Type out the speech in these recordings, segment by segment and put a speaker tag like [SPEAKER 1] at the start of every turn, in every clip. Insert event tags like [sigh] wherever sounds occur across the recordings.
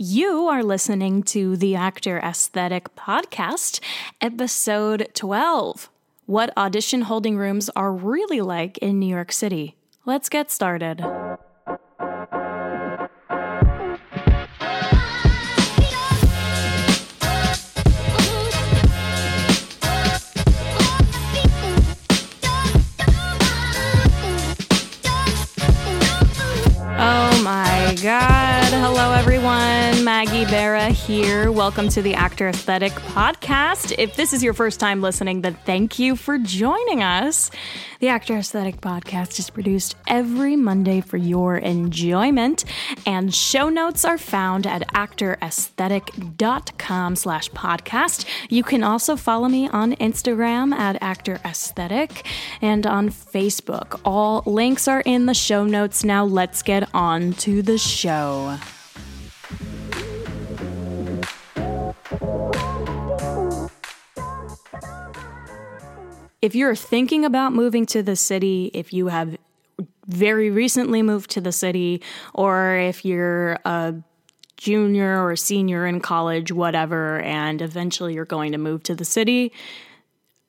[SPEAKER 1] You are listening to the Actor Aesthetic Podcast, episode 12 What Audition Holding Rooms Are Really Like in New York City. Let's get started. Here. Welcome to the Actor Aesthetic Podcast. If this is your first time listening, then thank you for joining us. The Actor Aesthetic Podcast is produced every Monday for your enjoyment, and show notes are found at actoraesthetic.com slash podcast. You can also follow me on Instagram at Actor Aesthetic and on Facebook. All links are in the show notes. Now let's get on to the show. If you're thinking about moving to the city, if you have very recently moved to the city, or if you're a junior or senior in college, whatever, and eventually you're going to move to the city,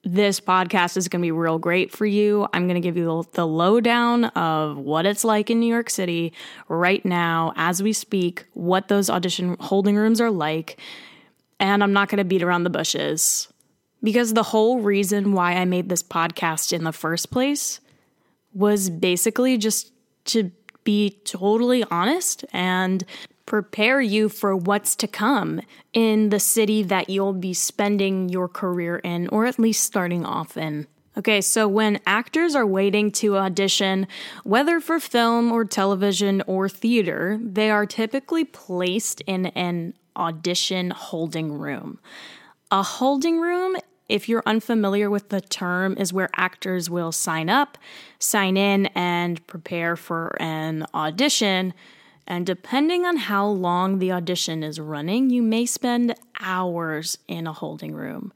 [SPEAKER 1] this podcast is going to be real great for you. I'm going to give you the lowdown of what it's like in New York City right now as we speak, what those audition holding rooms are like, and I'm not going to beat around the bushes. Because the whole reason why I made this podcast in the first place was basically just to be totally honest and prepare you for what's to come in the city that you'll be spending your career in, or at least starting off in. Okay, so when actors are waiting to audition, whether for film or television or theater, they are typically placed in an audition holding room. A holding room, if you're unfamiliar with the term, is where actors will sign up, sign in, and prepare for an audition. And depending on how long the audition is running, you may spend hours in a holding room.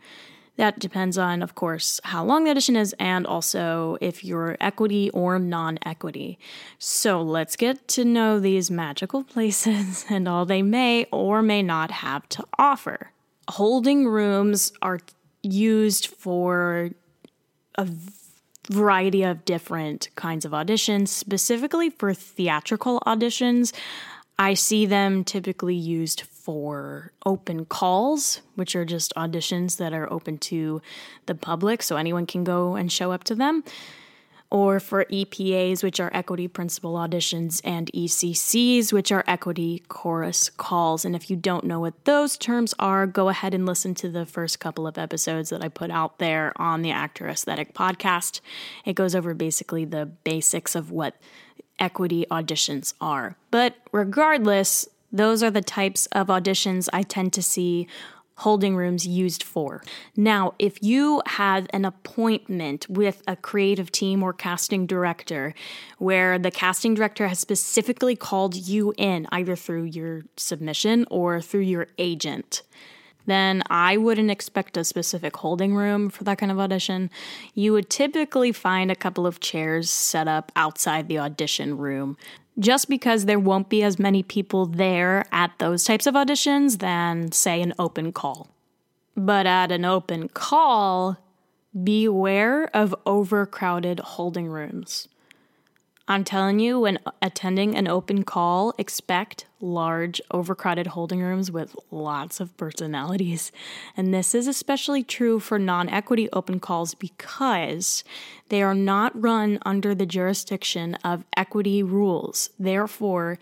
[SPEAKER 1] That depends on, of course, how long the audition is and also if you're equity or non equity. So let's get to know these magical [laughs] places and all they may or may not have to offer. Holding rooms are used for a variety of different kinds of auditions, specifically for theatrical auditions. I see them typically used for open calls, which are just auditions that are open to the public, so anyone can go and show up to them. Or for EPAs, which are equity principal auditions, and ECCs, which are equity chorus calls. And if you don't know what those terms are, go ahead and listen to the first couple of episodes that I put out there on the Actor Aesthetic podcast. It goes over basically the basics of what equity auditions are. But regardless, those are the types of auditions I tend to see holding rooms used for. Now, if you had an appointment with a creative team or casting director where the casting director has specifically called you in either through your submission or through your agent, then I wouldn't expect a specific holding room for that kind of audition. You would typically find a couple of chairs set up outside the audition room just because there won't be as many people there at those types of auditions than, say, an open call. But at an open call, beware of overcrowded holding rooms. I'm telling you, when attending an open call, expect large, overcrowded holding rooms with lots of personalities. And this is especially true for non equity open calls because they are not run under the jurisdiction of equity rules. Therefore,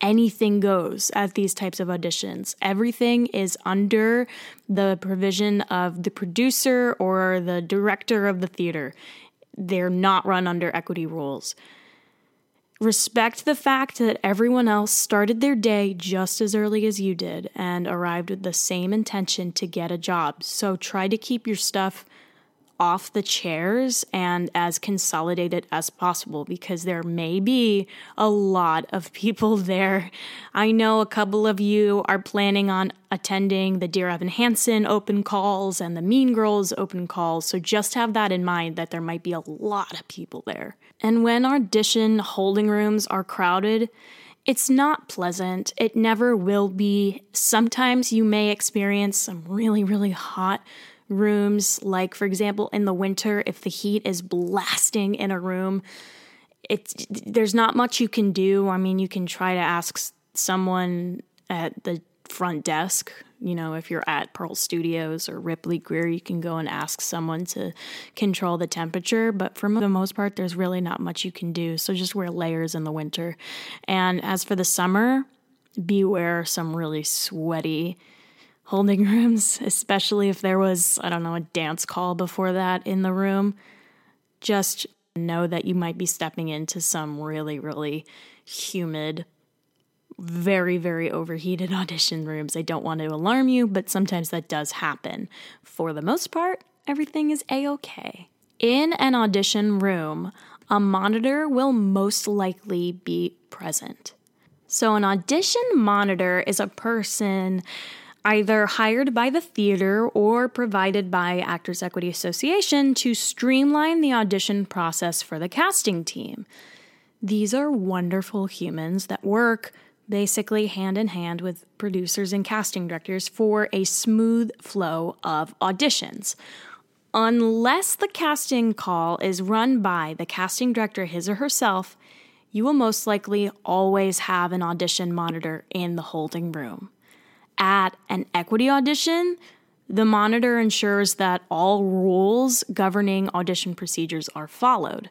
[SPEAKER 1] anything goes at these types of auditions. Everything is under the provision of the producer or the director of the theater. They're not run under equity rules. Respect the fact that everyone else started their day just as early as you did and arrived with the same intention to get a job. So try to keep your stuff off the chairs and as consolidated as possible because there may be a lot of people [laughs] there. I know a couple of you are planning on attending the Dear Evan Hansen open calls and the Mean Girls open calls, so just have that in mind that there might be a lot of people there. And when audition holding rooms are crowded, It's not pleasant. It never will be. Sometimes you may experience some really, really hot rooms. Like, for example, in the winter, if the heat is blasting in a room, it's there's not much you can do. I mean, you can try to ask someone at the front desk. You know, if you're at Pearl Studios or Ripley Grier, you can go and ask someone to control the temperature. But for the most part, there's really not much you can do. So just wear layers in the winter. And as for the summer, beware some really sweaty holding [laughs] rooms, especially if there was, I don't know, a dance call before that in the room. Just know that you might be stepping into some really, really humid very, very overheated [laughs] audition rooms. I don't want to alarm you, but sometimes that does happen. For the most part, everything is a okay. In an audition room, a monitor will most likely be present. So, an audition monitor is a person either hired by the theater or provided by Actors Equity Association to streamline the audition process for the casting team. These are wonderful humans that work basically hand in hand with producers and casting directors for a smooth flow of auditions. Unless the casting call is run by the casting director, his or herself, you will most likely always have an audition monitor in the holding room. At an equity audition, the monitor ensures that all rules governing audition procedures are followed.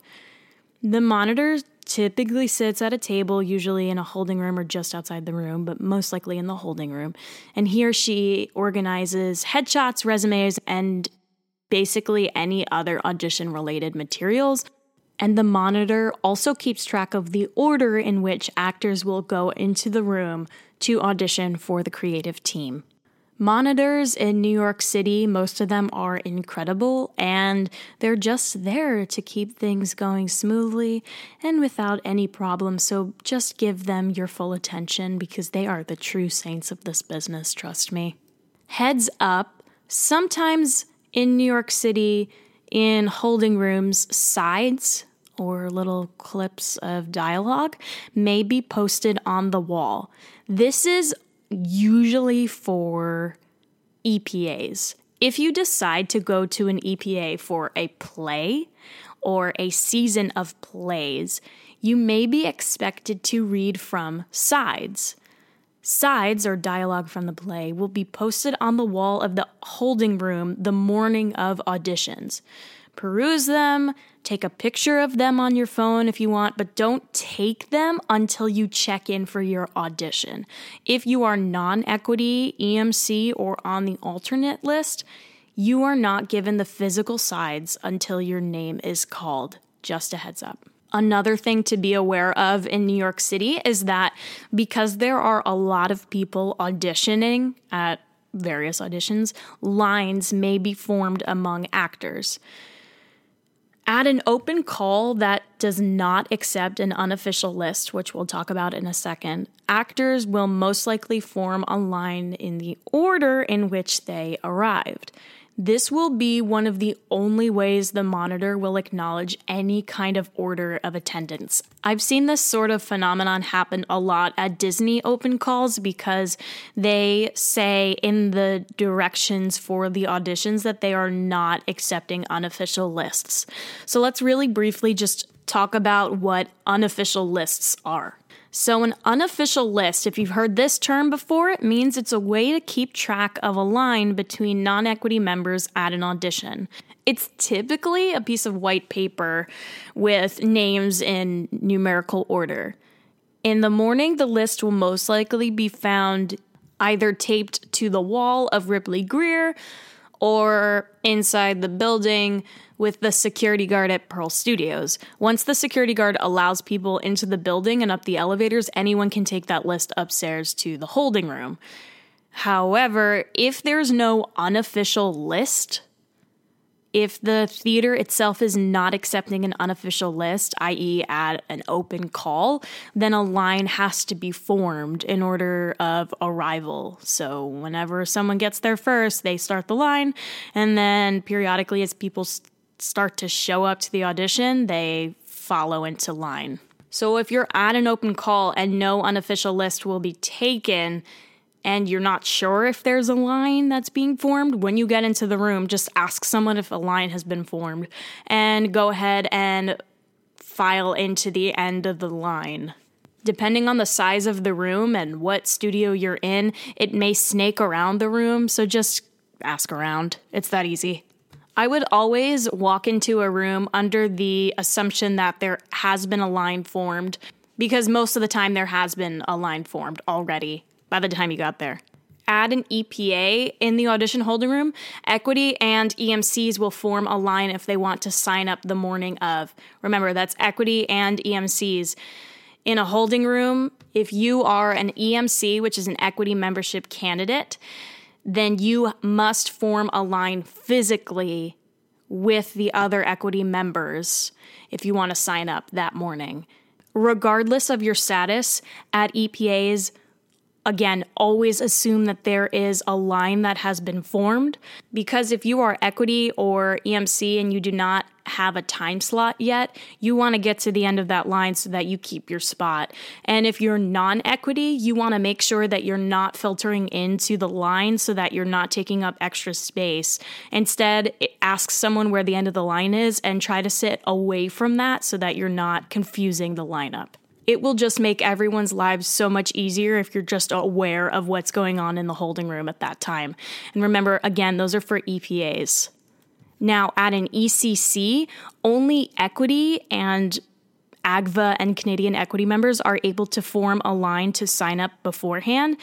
[SPEAKER 1] The monitor typically sits at a table, usually in a holding room or just outside the room, but most likely in the holding room. And he or she organizes headshots, resumes, and basically any other audition related materials. And the monitor also keeps track of the order in which actors will go into the room to audition for the creative team. Monitors in New York City, most of them are incredible and they're just there to keep things going smoothly and without any problem. So just give them your full attention because they are the true saints of this business, trust me. Heads up, sometimes in New York City, in holding rooms, sides or little clips of dialogue may be posted on the wall. This is usually for EPAs. If you decide to go to an EPA for a play or a season of plays, you may be expected to read from sides. Sides, or dialogue from the play, will be posted on the wall of the holding room the morning of auditions peruse them, take a picture of them on your phone if you want, but don't take them until you check in for your audition. If you are non equity, EMC, or on the alternate list, you are not given the physical sides until your name is called. Just a heads up. Another thing to be aware of in New York City is that because there are a lot of people auditioning at various auditions, lines may be formed among actors. At an open call that does not accept an unofficial list, which we'll talk about in a second, actors will most likely form a line in the order in which they arrived. This will be one of the only ways the monitor will acknowledge any kind of order of attendance. I've seen this sort of phenomenon happen a lot at Disney open calls because they say in the directions for the auditions that they are not accepting unofficial lists. So let's really briefly just talk about what unofficial lists are. So, an unofficial list, if you've heard this term before, it means it's a way to keep track of a line between non equity members at an audition. It's typically a piece of white paper with names in numerical order. In the morning, the list will most likely be found either taped to the wall of Ripley Grier or inside the building with the security guard at Pearl Studios. Once the security guard allows people into the building and up the elevators, anyone can take that list upstairs to the holding room. However, if there's no unofficial list, if the theater itself is not accepting an unofficial list, i.e., at an open call, then a line has to be formed in order of arrival. So, whenever someone gets there first, they start the line, and then periodically, as people start to show up to the audition, they follow into line. So if you're at an open call and no unofficial list will be taken, and you're not sure if there's a line that's being formed, when you get into the room, just ask someone if a line has been formed and go ahead and file into the end of the line. Depending on the size of the room and what studio you're in, it may snake around the room, so just ask around. It's that easy. I would always walk into a room under the assumption that there has been a line formed because most of the time there has been a line formed already by the time you got there. Add an EPA in the audition holding room. Equity and EMCs will form a line if they want to sign up the morning of. Remember, that's equity and EMCs. In a holding room, if you are an EMC, which is an equity membership candidate, then you must form a line physically with the other equity members if you want to sign up that morning. Regardless of your status at EPAs, again, always assume that there is a line that has been formed because if you are equity or EMC and you do not have a time slot yet, you want to get to the end of that line so that you keep your spot. And if you're non equity, you want to make sure that you're not filtering into the line so that you're not taking up extra space. Instead, ask someone where the end of the line is and try to sit away from that so that you're not confusing the lineup it will just make everyone's lives so much easier if you're just aware of what's going on in the holding room at that time. And remember, again, those are for EPAs. Now, at an ECC, only equity and AGVA and Canadian equity members are able to form a line to sign up beforehand.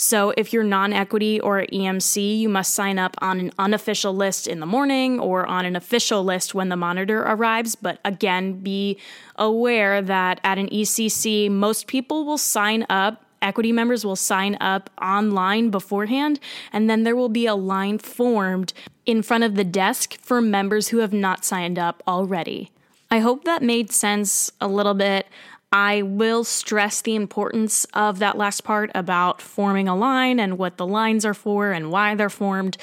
[SPEAKER 1] So, if you're non equity or EMC, you must sign up on an unofficial list in the morning or on an official list when the monitor arrives. But again, be aware that at an ECC, most people will sign up equity members will sign up online beforehand, and then there will be a line formed in front of the desk for members who have not signed up already. I hope that made sense a little bit. I will stress the importance of that last part about forming a line and what the lines are for and why they're formed,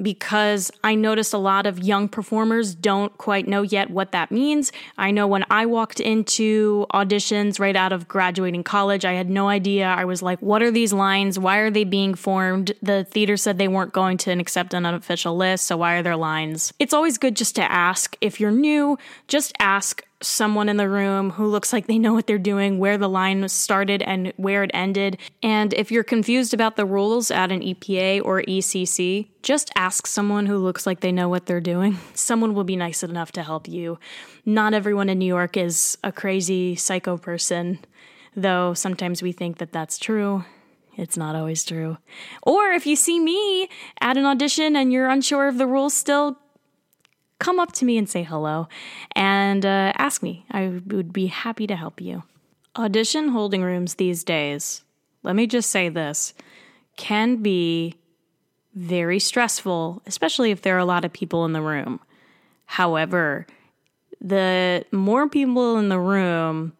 [SPEAKER 1] because I noticed a lot of young performers don't quite know yet what that means. I know when I walked into auditions right out of graduating college, I had no idea. I was like, what are these lines? Why are they being formed? The theater said they weren't going to accept an unofficial list, so why are there lines? It's always good just to ask. If you're new, just ask someone in the room who looks like they know what they're doing, where the line started and where it ended. And if you're confused about the rules at an EPA or ECC, just ask someone who looks like they know what they're doing. [laughs] Someone will be nice enough to help you. Not everyone in New York is a crazy psycho person, though sometimes we think that that's true. It's not always true. Or if you see me at an audition and you're unsure of the rules still, come up to me and say hello and uh, ask me. I would be happy to help you. Audition holding rooms these days, let me just say this, can be very stressful, especially if there are a lot of people in the room. However, the more people in the room,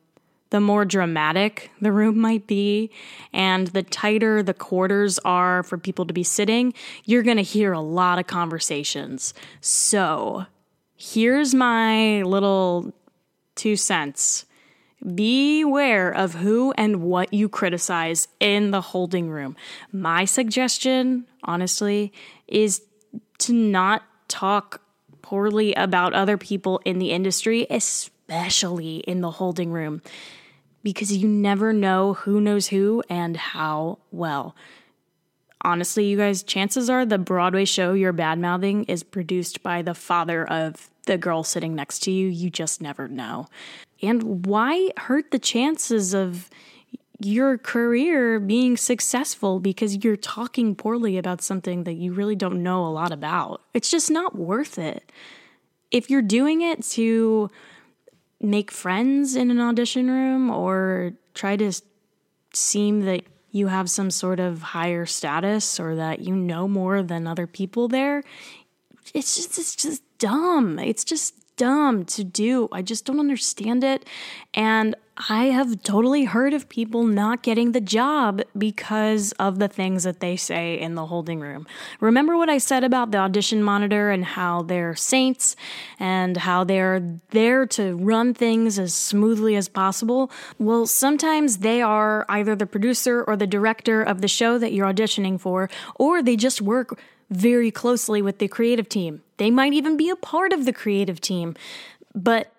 [SPEAKER 1] the more dramatic the room [laughs] might be, and the tighter the quarters are for people to be sitting, you're going to hear a lot of conversations. So, here's my little two cents. Beware of who and what you criticize in the holding room. My suggestion, honestly, is to not talk poorly about other people in the industry, especially in the holding room because you never know who knows who and how well. Honestly, you guys, chances are the Broadway show you're bad mouthing is produced by the father of the girl sitting next to you. You just never know. And why hurt the chances of your career being successful because you're talking poorly about something that you really don't know a lot about? It's just not worth it. If you're doing it to make friends in an audition room or try to seem that you have some sort of higher status or that you know more than other people there it's just it's just dumb it's just dumb to do i just don't understand it and I have totally heard of people not getting the job because of the things that they say in the holding room. Remember what I said about the audition monitor and how they're saints and how they're there to run things as smoothly as possible? Well, sometimes they are either the producer or the director of the show that you're auditioning for, or they just work very closely with the creative team. They might even be a part of the creative team. But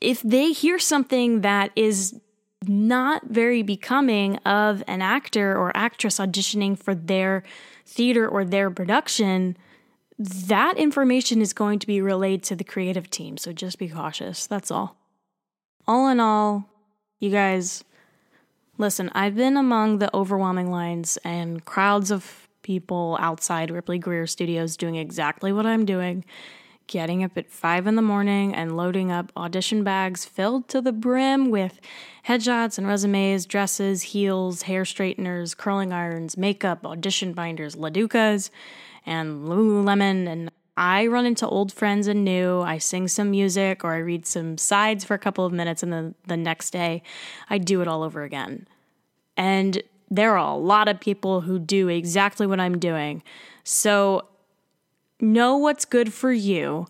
[SPEAKER 1] if they hear something that is not very becoming of an actor or actress auditioning for their theater or their production, that information is going to be relayed to the creative team. So just be cautious. That's all. All in all, you guys, listen, I've been among the overwhelming lines and crowds of people outside Ripley Grier Studios doing exactly what I'm doing getting up at 5 in the morning and loading up audition bags filled to the brim with headshots and resumes, dresses, heels, hair straighteners, curling irons, makeup, audition binders, Laducas, and Lululemon. And I run into old friends and new. I sing some music or I read some sides for a couple of minutes, and then the next day I do it all over again. And there are a lot of people who do exactly what I'm doing. So Know what's good for you.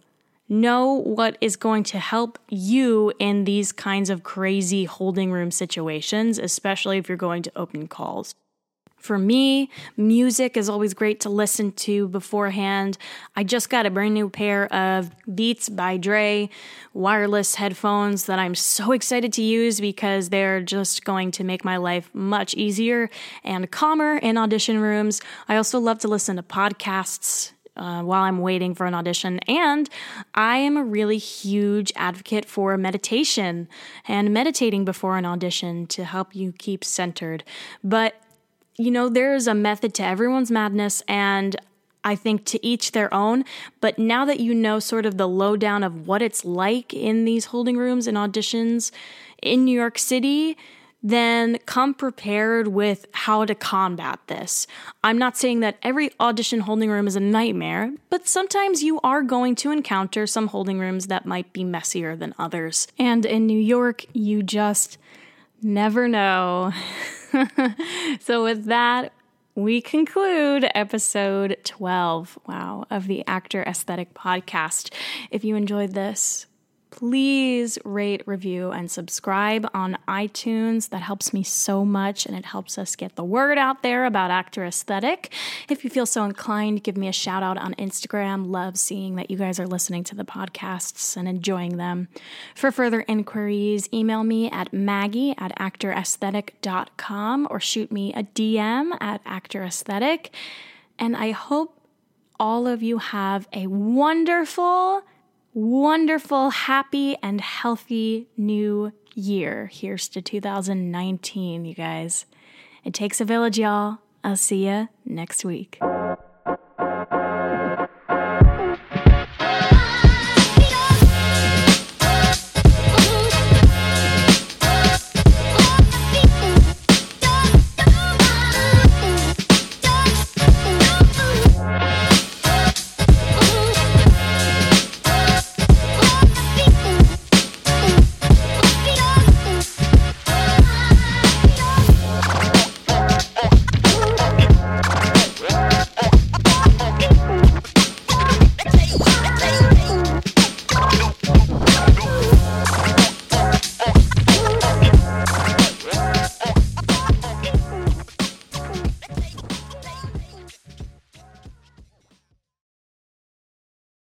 [SPEAKER 1] Know what is going to help you in these kinds of crazy holding room situations, especially if you're going to open calls. For me, music is always great to listen to beforehand. I just got a brand new pair of Beats by Dre wireless headphones that I'm so excited to use because they're just going to make my life much easier and calmer in audition rooms. I also love to listen to podcasts uh, while I'm waiting for an audition. And I am a really huge advocate for meditation and meditating before an audition to help you keep centered. But, you know, there's a method to everyone's madness, and I think to each their own. But now that you know sort of the lowdown of what it's like in these holding rooms and auditions in New York City, then come prepared with how to combat this. I'm not saying that every audition holding room is a nightmare, but sometimes you are going to encounter some holding rooms that might be messier than others. And in New York, you just never know. [laughs] [laughs] so, with that, we conclude episode 12, wow, of the Actor Aesthetic Podcast. If you enjoyed this, please rate, review, and subscribe on iTunes. That helps me so much and it helps us get the word out there about Actor Aesthetic. If you feel so inclined, give me a shout out on Instagram. Love seeing that you guys are listening to the podcasts and enjoying them. For further inquiries, email me at maggie at actoraesthetic.com or shoot me a DM at Actor Aesthetic. And I hope all of you have a wonderful wonderful, happy, and healthy new year. Here's to 2019, you guys. It takes a village, y'all. I'll see you next week.